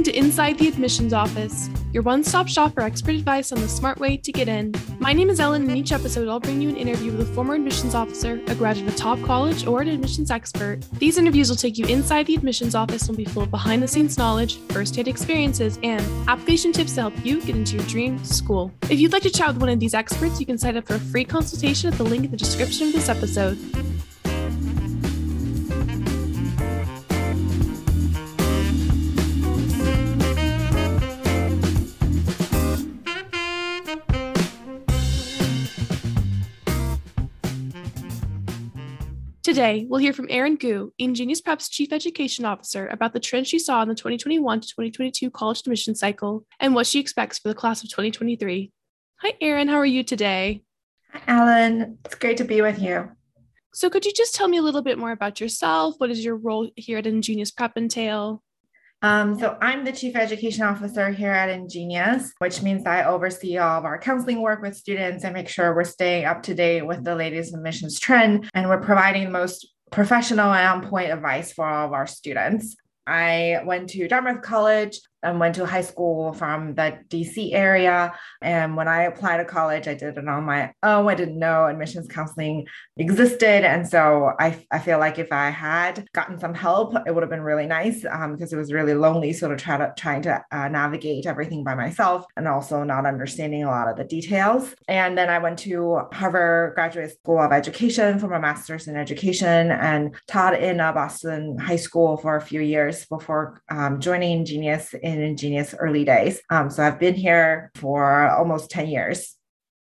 Welcome to Inside the Admissions Office, your one stop shop for expert advice on the smart way to get in. My name is Ellen, and in each episode, I'll bring you an interview with a former admissions officer, a graduate of top college, or an admissions expert. These interviews will take you inside the admissions office and will be full of behind the scenes knowledge, first hand experiences, and application tips to help you get into your dream school. If you'd like to chat with one of these experts, you can sign up for a free consultation at the link in the description of this episode. Today, we'll hear from Erin Gu, InGenius Prep's Chief Education Officer, about the trends she saw in the 2021 to 2022 college admission cycle and what she expects for the class of 2023. Hi, Erin. How are you today? Hi, Alan. It's great to be with you. So, could you just tell me a little bit more about yourself? What does your role here at InGenius Prep entail? Um, so I'm the chief education officer here at InGenius, which means I oversee all of our counseling work with students and make sure we're staying up to date with the latest admissions trend and we're providing the most professional and on point advice for all of our students. I went to Dartmouth College and went to high school from the DC area. And when I applied to college, I did it on my own. I didn't know admissions counseling existed. And so I, I feel like if I had gotten some help, it would have been really nice um, because it was really lonely. sort of try to trying to uh, navigate everything by myself and also not understanding a lot of the details. And then I went to Harvard Graduate School of Education for my master's in education and taught in a Boston high school for a few years before um, joining Genius in InGenius early days. Um, so I've been here for almost 10 years.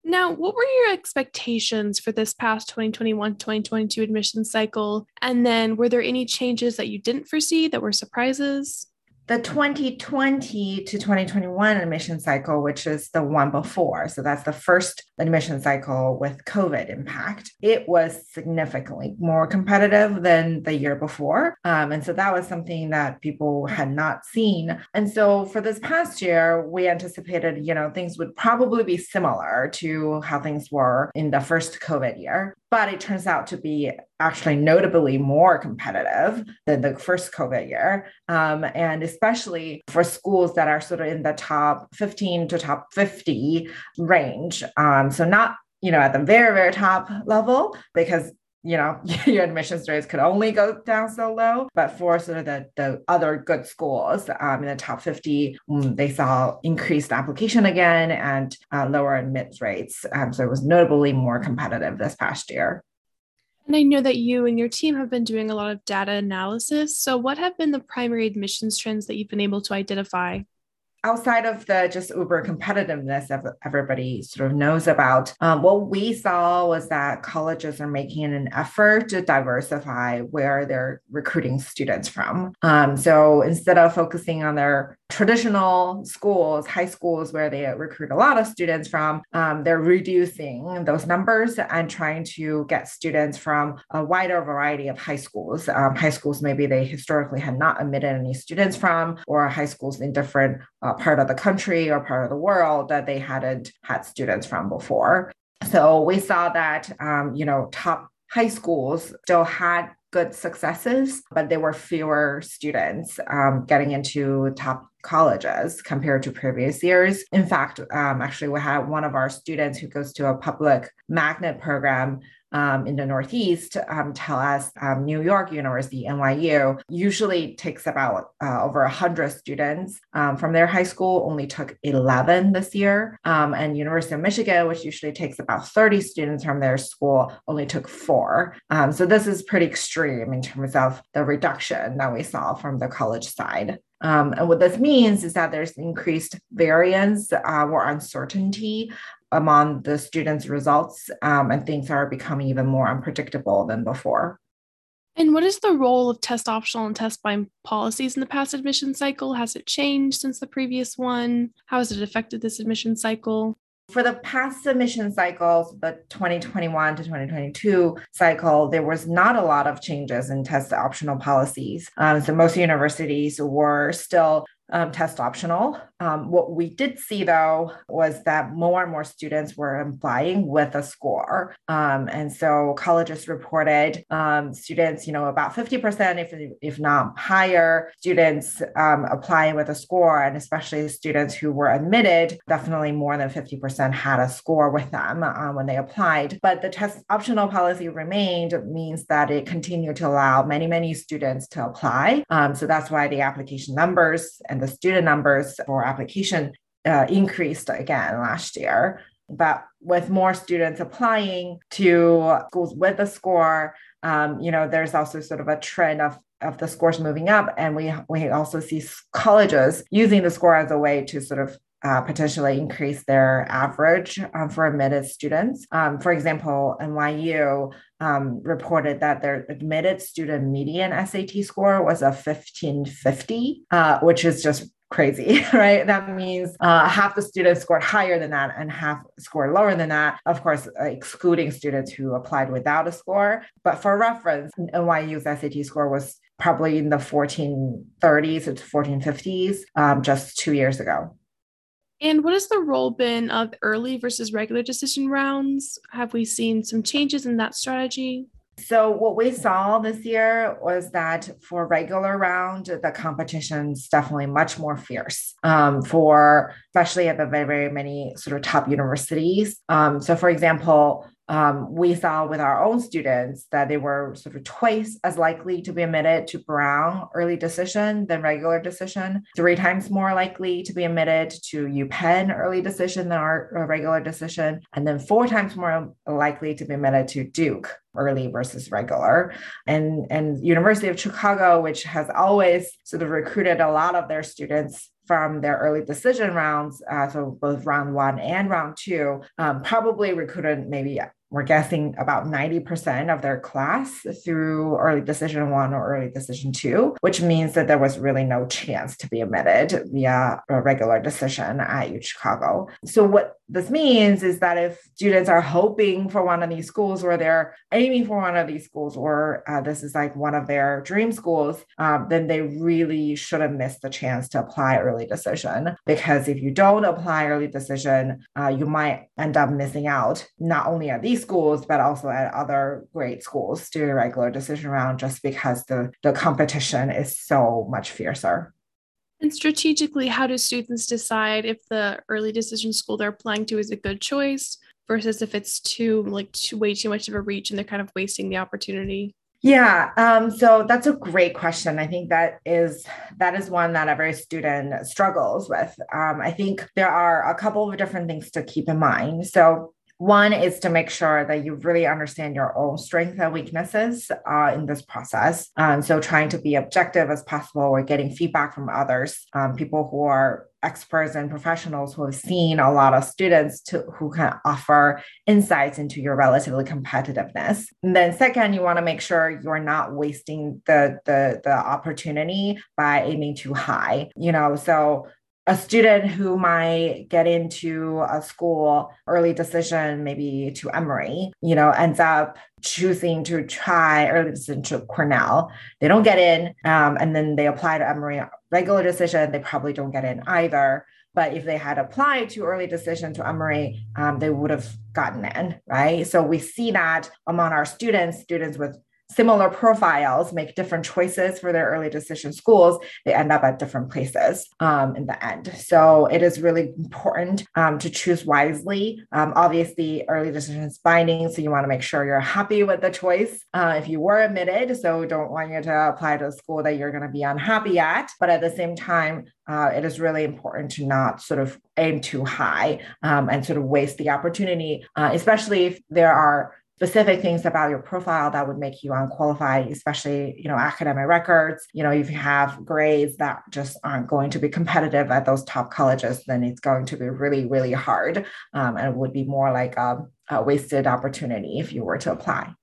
Now, what were your expectations for this past 2021 2022 admission cycle? And then were there any changes that you didn't foresee that were surprises? The 2020 to 2021 admission cycle, which is the one before, so that's the first admission cycle with COVID impact, it was significantly more competitive than the year before. Um, and so that was something that people had not seen. And so for this past year, we anticipated, you know, things would probably be similar to how things were in the first COVID year but it turns out to be actually notably more competitive than the first COVID year. Um, and especially for schools that are sort of in the top 15 to top 50 range. Um, so not you know at the very very top level because you know your admissions rates could only go down so low but for sort of the, the other good schools um, in the top 50 um, they saw increased application again and uh, lower admits rates um, so it was notably more competitive this past year and I know that you and your team have been doing a lot of data analysis. So, what have been the primary admissions trends that you've been able to identify? Outside of the just uber competitiveness that everybody sort of knows about, um, what we saw was that colleges are making an effort to diversify where they're recruiting students from. Um, so instead of focusing on their traditional schools, high schools where they recruit a lot of students from, um, they're reducing those numbers and trying to get students from a wider variety of high schools. Um, high schools maybe they historically had not admitted any students from, or high schools in different uh, part of the country or part of the world that they hadn't had students from before. So we saw that, um, you know, top high schools still had good successes, but there were fewer students um, getting into top colleges compared to previous years. In fact, um, actually, we had one of our students who goes to a public magnet program um, in the Northeast um, tell us um, New York University, NYU, usually takes about uh, over 100 students um, from their high school, only took 11 this year. Um, and University of Michigan, which usually takes about 30 students from their school, only took four. Um, so this is pretty extreme in terms of the reduction that we saw from the college side. Um, and what this means is that there's increased variance uh, or uncertainty among the students' results, um, and things are becoming even more unpredictable than before. And what is the role of test optional and test blind policies in the past admission cycle? Has it changed since the previous one? How has it affected this admission cycle? For the past submission cycles, the 2021 to 2022 cycle, there was not a lot of changes in test optional policies. Um, so most universities were still um, test optional. Um, what we did see though was that more and more students were applying with a score. Um, and so colleges reported um, students, you know, about 50%, if, if not higher, students um, applying with a score, and especially students who were admitted, definitely more than 50% had a score with them uh, when they applied. But the test optional policy remained means that it continued to allow many, many students to apply. Um, so that's why the application numbers and the student numbers for application uh, increased again last year. But with more students applying to schools with a score, um, you know, there's also sort of a trend of of the scores moving up, and we we also see colleges using the score as a way to sort of uh, potentially increase their average um, for admitted students. Um, for example, NYU um, reported that their admitted student median SAT score was a 1550, uh, which is just crazy, right? That means uh, half the students scored higher than that and half scored lower than that. Of course, uh, excluding students who applied without a score. But for reference, NYU's SAT score was probably in the 1430s to 1450s um, just two years ago. And what has the role been of early versus regular decision rounds? Have we seen some changes in that strategy? So what we saw this year was that for regular round, the competition's definitely much more fierce um, for especially at the very, very many sort of top universities. Um, so for example, um, we saw with our own students that they were sort of twice as likely to be admitted to Brown early decision than regular decision, three times more likely to be admitted to UPenn early decision than our regular decision, and then four times more likely to be admitted to Duke early versus regular. And, and University of Chicago, which has always sort of recruited a lot of their students from their early decision rounds, uh, so both round one and round two, um, probably recruited maybe we're guessing about 90% of their class through early decision one or early decision two, which means that there was really no chance to be admitted via a regular decision at U Chicago. So what this means is that if students are hoping for one of these schools or they're aiming for one of these schools or uh, this is like one of their dream schools, um, then they really shouldn't miss the chance to apply early decision. Because if you don't apply early decision, uh, you might end up missing out not only at these schools, but also at other great schools during regular decision round just because the, the competition is so much fiercer. And strategically, how do students decide if the early decision school they're applying to is a good choice versus if it's too like too, way too much of a reach and they're kind of wasting the opportunity? Yeah, um, so that's a great question. I think that is that is one that every student struggles with. Um, I think there are a couple of different things to keep in mind. So one is to make sure that you really understand your own strengths and weaknesses uh, in this process. Um, so, trying to be objective as possible or getting feedback from others, um, people who are experts and professionals who have seen a lot of students to, who can offer insights into your relatively competitiveness. And then second, you want to make sure you're not wasting the, the, the opportunity by aiming too high. You know, so a student who might get into a school early decision, maybe to Emory, you know, ends up choosing to try early decision to Cornell. They don't get in, um, and then they apply to Emory regular decision. They probably don't get in either. But if they had applied to early decision to Emory, um, they would have gotten in, right? So we see that among our students, students with similar profiles make different choices for their early decision schools, they end up at different places um, in the end. So it is really important um, to choose wisely. Um, obviously, early decision is binding, so you want to make sure you're happy with the choice uh, if you were admitted. So don't want you to apply to a school that you're going to be unhappy at. But at the same time, uh, it is really important to not sort of aim too high um, and sort of waste the opportunity, uh, especially if there are specific things about your profile that would make you unqualified, especially, you know, academic records. You know, if you have grades that just aren't going to be competitive at those top colleges, then it's going to be really, really hard. Um, and it would be more like a, a wasted opportunity if you were to apply.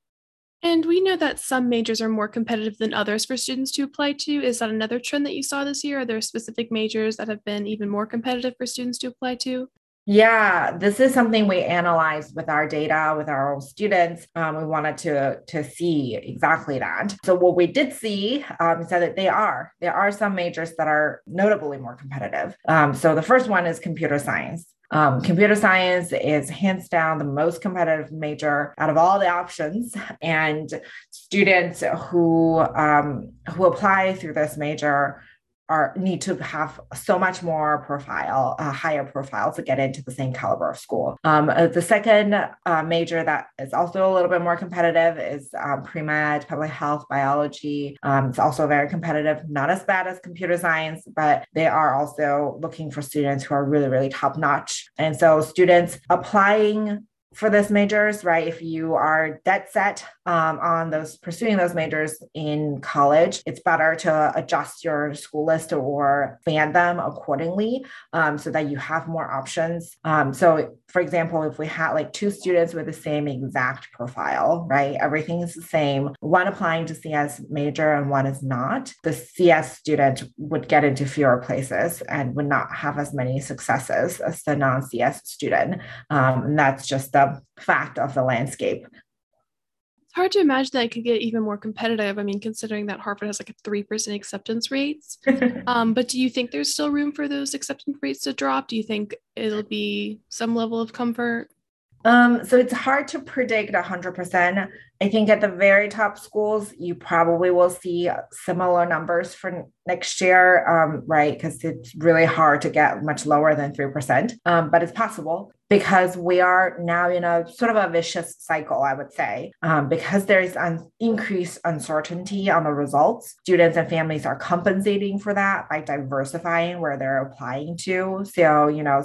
And we know that some majors are more competitive than others for students to apply to. Is that another trend that you saw this year? Are there specific majors that have been even more competitive for students to apply to? Yeah, this is something we analyzed with our data with our own students. Um, we wanted to to see exactly that. So what we did see um, said that they are there are some majors that are notably more competitive. Um, so the first one is computer science. Um, computer science is hands down the most competitive major out of all the options, and students who um, who apply through this major are need to have so much more profile, a higher profile to get into the same caliber of school. Um, uh, the second uh, major that is also a little bit more competitive is um, pre-med, public health, biology. Um, it's also very competitive, not as bad as computer science, but they are also looking for students who are really, really top notch. And so students applying for this majors, right? If you are dead set um, on those pursuing those majors in college, it's better to adjust your school list or ban them accordingly um, so that you have more options. Um, so, for example, if we had like two students with the same exact profile, right? Everything is the same. One applying to CS major and one is not. The CS student would get into fewer places and would not have as many successes as the non CS student. Um, and that's just the fact of the landscape. Hard to imagine that it could get even more competitive. I mean, considering that Harvard has like a 3% acceptance rates. um, but do you think there's still room for those acceptance rates to drop? Do you think it'll be some level of comfort? Um, so it's hard to predict 100%. I think at the very top schools, you probably will see similar numbers for next year, um, right? Because it's really hard to get much lower than 3%, um, but it's possible because we are now in a sort of a vicious cycle, I would say, um, because there is an increased uncertainty on the results. Students and families are compensating for that by diversifying where they're applying to. So, you know,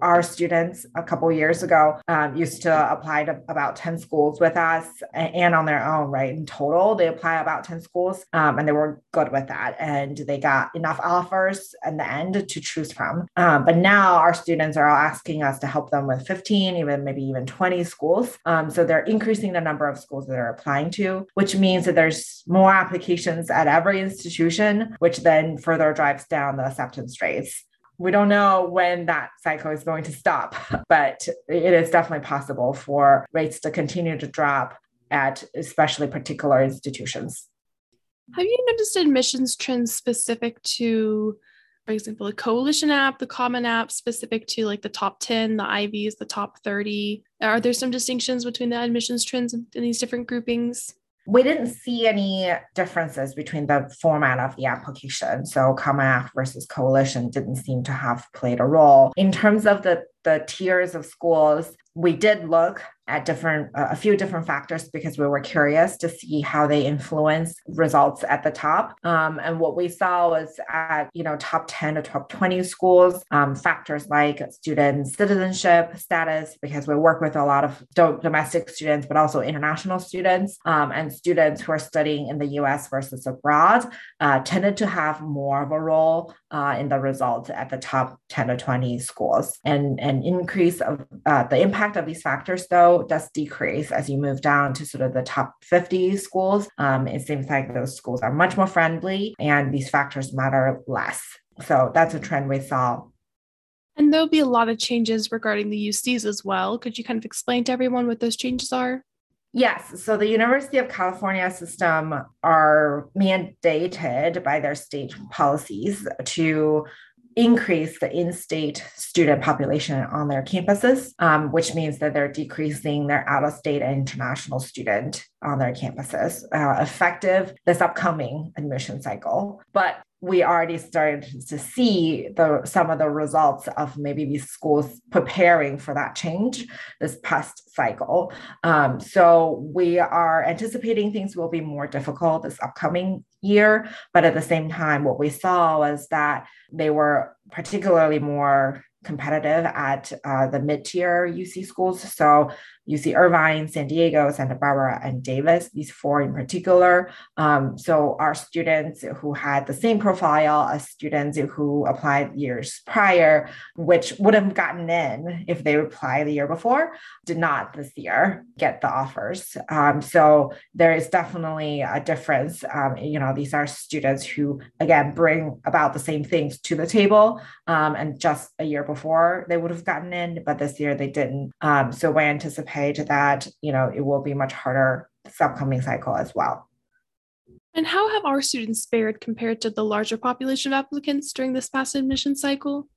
our students a couple years ago um, used to apply to about 10 schools with us and on their own right? In total they apply about 10 schools um, and they were good with that and they got enough offers in the end to choose from. Um, but now our students are all asking us to help them with 15 even maybe even 20 schools. Um, so they're increasing the number of schools that they're applying to which means that there's more applications at every institution which then further drives down the acceptance rates we don't know when that cycle is going to stop, but it is definitely possible for rates to continue to drop at especially particular institutions. Have you noticed admissions trends specific to, for example, the Coalition app, the Common app, specific to like the top 10, the Ivies, the top 30? Are there some distinctions between the admissions trends in these different groupings? We didn't see any differences between the format of the application. So Common versus Coalition didn't seem to have played a role. In terms of the, the tiers of schools, we did look at different uh, a few different factors because we were curious to see how they influence results at the top. Um, and what we saw was at you know top 10 to top 20 schools um, factors like student citizenship status because we work with a lot of domestic students but also international students um, and students who are studying in the us versus abroad uh, tended to have more of a role uh, in the results at the top 10 to 20 schools. And an increase of uh, the impact of these factors though does decrease as you move down to sort of the top 50 schools. Um, it seems like those schools are much more friendly and these factors matter less. So that's a trend we saw. And there'll be a lot of changes regarding the UCs as well. Could you kind of explain to everyone what those changes are? Yes. So the University of California system are mandated by their state policies to increase the in-state student population on their campuses, um, which means that they're decreasing their out-of-state and international student on their campuses, uh, effective this upcoming admission cycle. But we already started to see the some of the results of maybe these schools preparing for that change this past cycle. Um, so we are anticipating things will be more difficult this upcoming year, but at the same time, what we saw was that they were particularly more competitive at uh, the mid-tier UC schools. So UC Irvine, San Diego, Santa Barbara, and Davis, these four in particular. Um, so our students who had the same profile as students who applied years prior, which would have gotten in if they applied the year before, did not this year get the offers. Um, so there is definitely a difference. Um, you know, these are students who, again, bring about the same things to the table. Um, and just a year before they would have gotten in, but this year they didn't. Um, so we anticipate that, you know, it will be much harder this upcoming cycle as well. And how have our students fared compared to the larger population of applicants during this past admission cycle?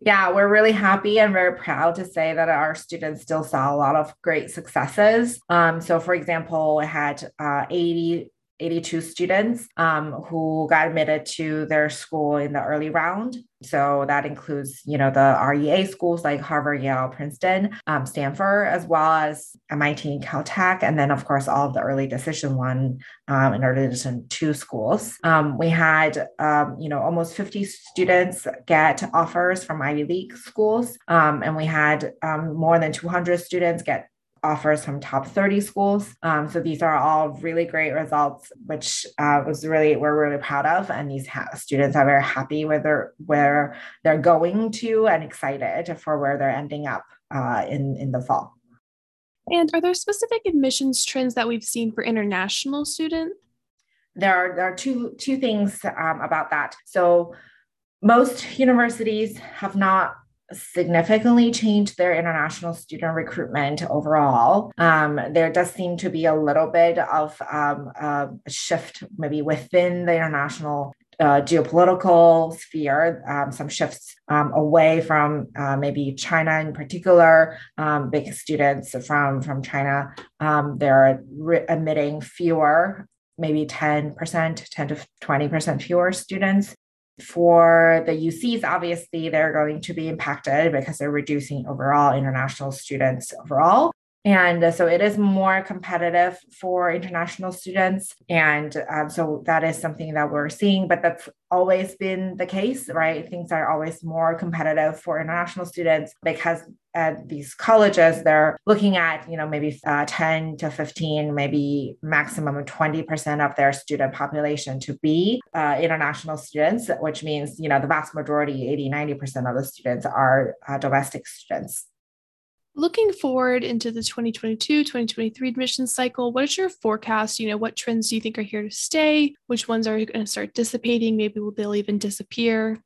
Yeah, we're really happy and very proud to say that our students still saw a lot of great successes. Um, so, for example, we had uh, 80 82 students um, who got admitted to their school in the early round. So that includes, you know, the REA schools like Harvard, Yale, Princeton, um, Stanford, as well as MIT and Caltech, and then of course all of the early decision one um, and early decision two schools. Um, we had, um, you know, almost 50 students get offers from Ivy League schools, um, and we had um, more than 200 students get offers from top 30 schools. Um, so these are all really great results, which uh, was really we're really proud of. And these ha- students are very happy with their, where they're going to and excited for where they're ending up uh, in in the fall. And are there specific admissions trends that we've seen for international students? There are there are two two things um, about that. So most universities have not significantly change their international student recruitment overall. Um, there does seem to be a little bit of um, a shift maybe within the international uh, geopolitical sphere, um, some shifts um, away from uh, maybe China in particular. Um, big students from from China, um, they're re- admitting fewer, maybe ten percent, ten to twenty percent fewer students for the UCs, obviously, they're going to be impacted because they're reducing overall international students overall. And so it is more competitive for international students. And um, so that is something that we're seeing, but that's always been the case, right? Things are always more competitive for international students because at these colleges, they're looking at, you know, maybe uh, 10 to 15, maybe maximum of 20% of their student population to be uh, international students, which means, you know, the vast majority, 80, 90% of the students are uh, domestic students. Looking forward into the 2022 2023 admissions cycle, what is your forecast? You know, what trends do you think are here to stay? Which ones are going to start dissipating? Maybe will they'll even disappear?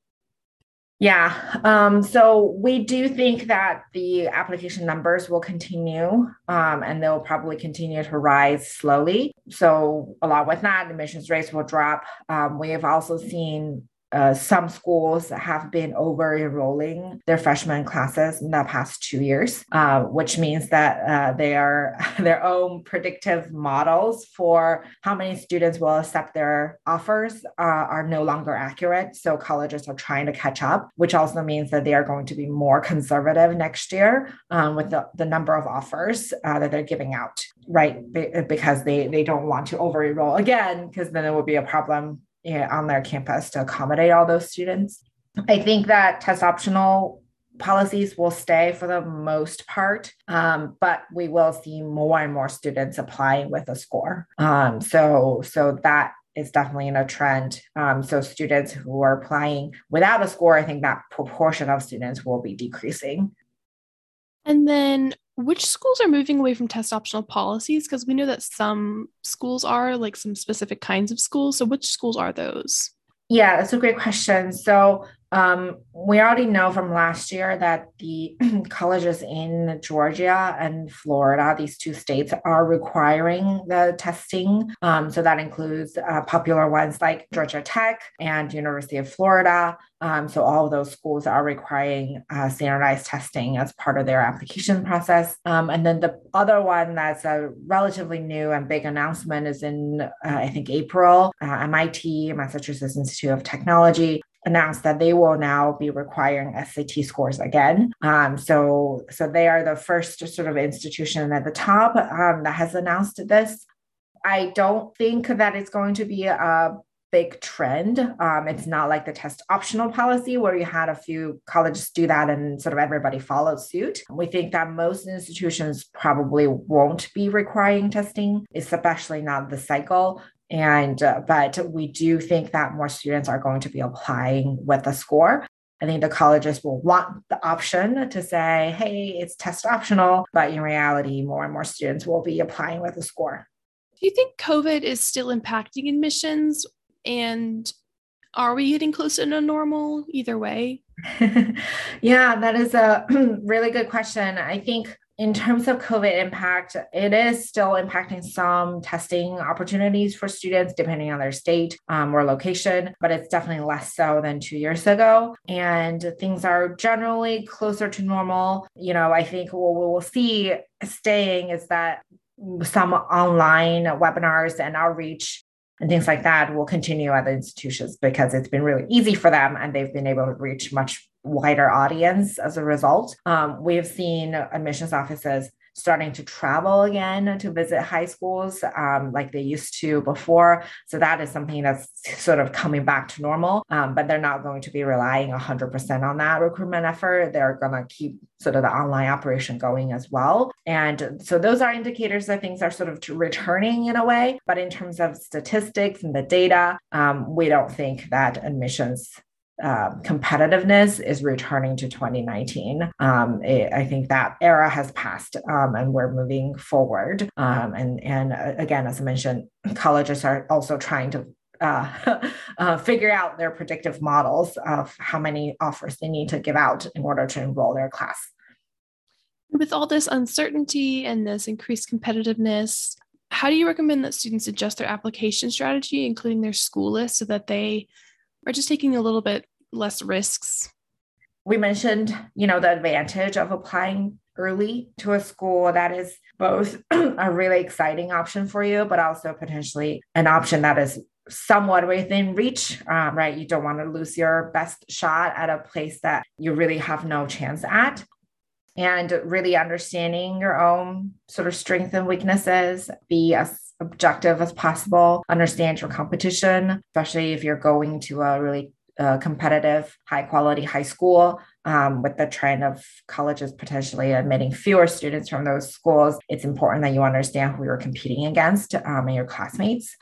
Yeah. Um, so we do think that the application numbers will continue um, and they'll probably continue to rise slowly. So, along with that, admissions rates will drop. Um, we have also seen uh, some schools have been over enrolling their freshman classes in the past two years, uh, which means that uh, they are their own predictive models for how many students will accept their offers uh, are no longer accurate. So colleges are trying to catch up, which also means that they are going to be more conservative next year um, with the, the number of offers uh, that they're giving out, right? Because they, they don't want to over enroll again, because then it will be a problem on their campus to accommodate all those students. I think that test optional policies will stay for the most part, um, but we will see more and more students applying with a score. Um, so, so that is definitely in a trend. Um, so students who are applying without a score, I think that proportion of students will be decreasing. And then which schools are moving away from test optional policies? Because we know that some schools are, like some specific kinds of schools. So, which schools are those? Yeah, that's a great question. So, um, we already know from last year that the colleges in Georgia and Florida, these two states, are requiring the testing. Um, so that includes uh, popular ones like Georgia Tech and University of Florida. Um, so all of those schools are requiring uh, standardized testing as part of their application process. Um, and then the other one that's a relatively new and big announcement is in, uh, I think, April. Uh, MIT, Massachusetts Institute of Technology, announced that they will now be requiring SAT scores again. Um, so, so they are the first sort of institution at the top um, that has announced this. I don't think that it's going to be a big trend. Um, it's not like the test optional policy where you had a few colleges do that and sort of everybody followed suit. We think that most institutions probably won't be requiring testing, especially not the cycle. And uh, but we do think that more students are going to be applying with a score. I think the colleges will want the option to say, hey, it's test optional, but in reality, more and more students will be applying with a score. Do you think COVID is still impacting admissions? And are we getting closer to normal either way? yeah, that is a really good question. I think in terms of COVID impact, it is still impacting some testing opportunities for students depending on their state um, or location, but it's definitely less so than two years ago. And things are generally closer to normal. You know, I think what we will see staying is that some online webinars and outreach and things like that will continue at the institutions because it's been really easy for them and they've been able to reach much wider audience as a result. Um, we've seen admissions offices starting to travel again to visit high schools um, like they used to before. So that is something that's sort of coming back to normal, um, but they're not going to be relying 100% on that recruitment effort. They're going to keep sort of the online operation going as well. And so those are indicators that things are sort of returning in a way. But in terms of statistics and the data, um, we don't think that admissions um, competitiveness is returning to 2019. Um, it, I think that era has passed um, and we're moving forward. Um, and, and uh, again, as I mentioned, colleges are also trying to uh, uh, figure out their predictive models of how many offers they need to give out in order to enroll their class. With all this uncertainty and this increased competitiveness, how do you recommend that students adjust their application strategy, including their school list, so that they are just taking a little bit less risks? We mentioned, you know, the advantage of applying early to a school that is both a really exciting option for you, but also potentially an option that is somewhat within reach, um, right? You don't want to lose your best shot at a place that you really have no chance at. And really understanding your own sort of strengths and weaknesses, be as objective as possible, understand your competition, especially if you're going to a really uh, competitive, high quality high school. Um, with the trend of colleges potentially admitting fewer students from those schools, it's important that you understand who you're competing against um, and your classmates.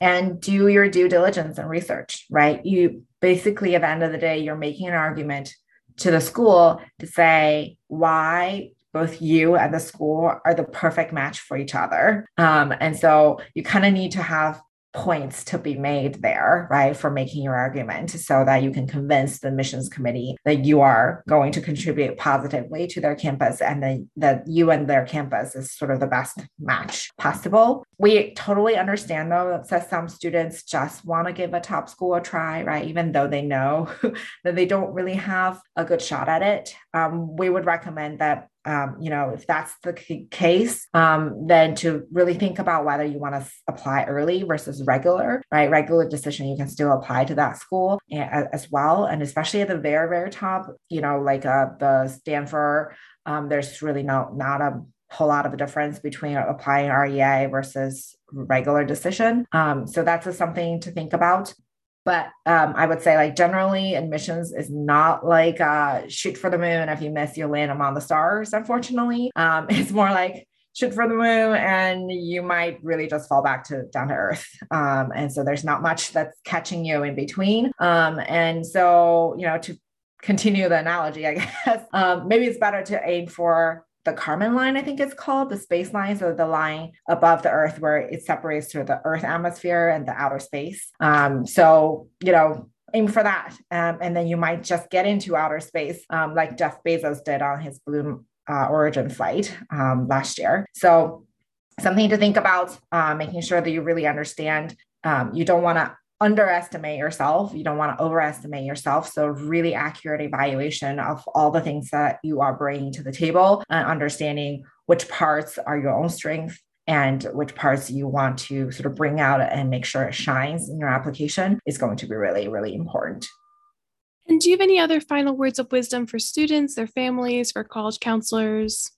And do your due diligence and research, right? You basically, at the end of the day, you're making an argument to the school to say why both you and the school are the perfect match for each other. Um, and so you kind of need to have points to be made there, right, for making your argument so that you can convince the admissions committee that you are going to contribute positively to their campus and then that you and their campus is sort of the best match possible. We totally understand though that some students just want to give a top school a try, right, even though they know that they don't really have a good shot at it. Um, we would recommend that um, you know, if that's the case, um, then to really think about whether you want to apply early versus regular, right? Regular decision, you can still apply to that school as well. And especially at the very, very top, you know, like uh, the Stanford, um, there's really no, not a whole lot of a difference between applying REA versus regular decision. Um, so that's something to think about. But um, I would say, like, generally, admissions is not like uh, shoot for the moon. If you miss, you'll land among the stars, unfortunately. Um, it's more like shoot for the moon and you might really just fall back to down to earth. Um, and so there's not much that's catching you in between. Um, and so, you know, to continue the analogy, I guess, um, maybe it's better to aim for the Kármán line, I think it's called, the space line. So the line above the Earth where it separates to the Earth atmosphere and the outer space. Um, so, you know, aim for that. Um, and then you might just get into outer space um, like Jeff Bezos did on his Blue uh, Origin flight um, last year. So something to think about, uh, making sure that you really understand. Um, you don't want to underestimate yourself. You don't want to overestimate yourself. So, really accurate evaluation of all the things that you are bringing to the table and understanding which parts are your own strength and which parts you want to sort of bring out and make sure it shines in your application is going to be really, really important. And do you have any other final words of wisdom for students, their families, for college counselors?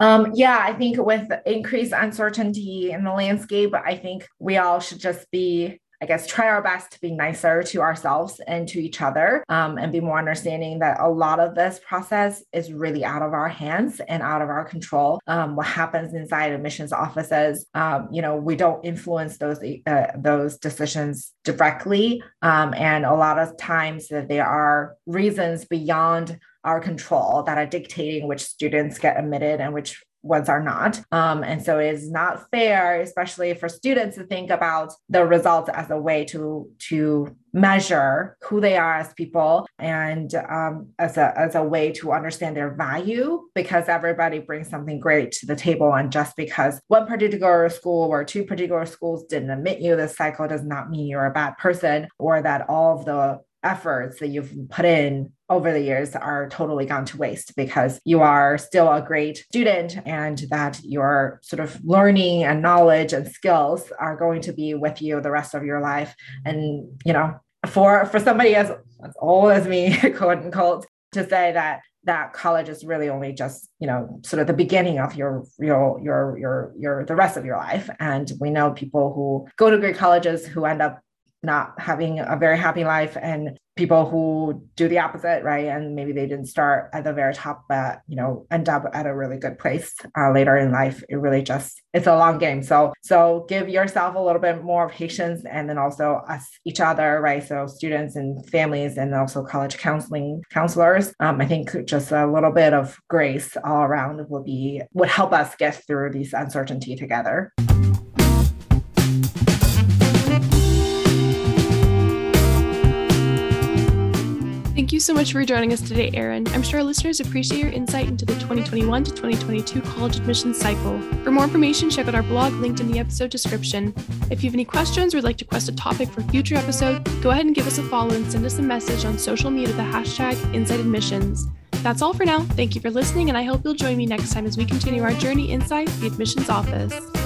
Um, yeah, I think with increased uncertainty in the landscape, I think we all should just be I guess, try our best to be nicer to ourselves and to each other um, and be more understanding that a lot of this process is really out of our hands and out of our control. Um, what happens inside admissions offices, um, you know, we don't influence those uh, those decisions directly, um, and a lot of times there are reasons beyond our control that are dictating which students get admitted and which ones are not. Um, and so it is not fair, especially for students to think about the results as a way to, to measure who they are as people and um, as, a, as a way to understand their value because everybody brings something great to the table. And just because one particular school or two particular schools didn't admit you this cycle does not mean you're a bad person or that all of the efforts that you've put in over the years are totally gone to waste because you are still a great student and that your sort of learning and knowledge and skills are going to be with you the rest of your life. And you know for for somebody as, as old as me quote unquote to say that that college is really only just you know sort of the beginning of your your your your your the rest of your life. And we know people who go to great colleges who end up not having a very happy life and people who do the opposite right? And maybe they didn't start at the very top but you know end up at a really good place uh, later in life. It really just it's a long game. So so give yourself a little bit more patience and then also us each other right? So students and families and also college counseling counselors um, i think just a little bit of grace all around would be would help us get through these uncertainty together Thank you so much for joining us today, Erin. I'm sure our listeners appreciate your insight into the 2021 to 2022 college admissions cycle. For more information, check out our blog linked in the episode description. If you have any questions or would like to request a topic for future episode, go ahead and give us a follow and send us a message on social media with the hashtag InsideAdmissions. That's all for now. Thank you for listening, and I hope you'll join me next time as we continue our journey inside the admissions office.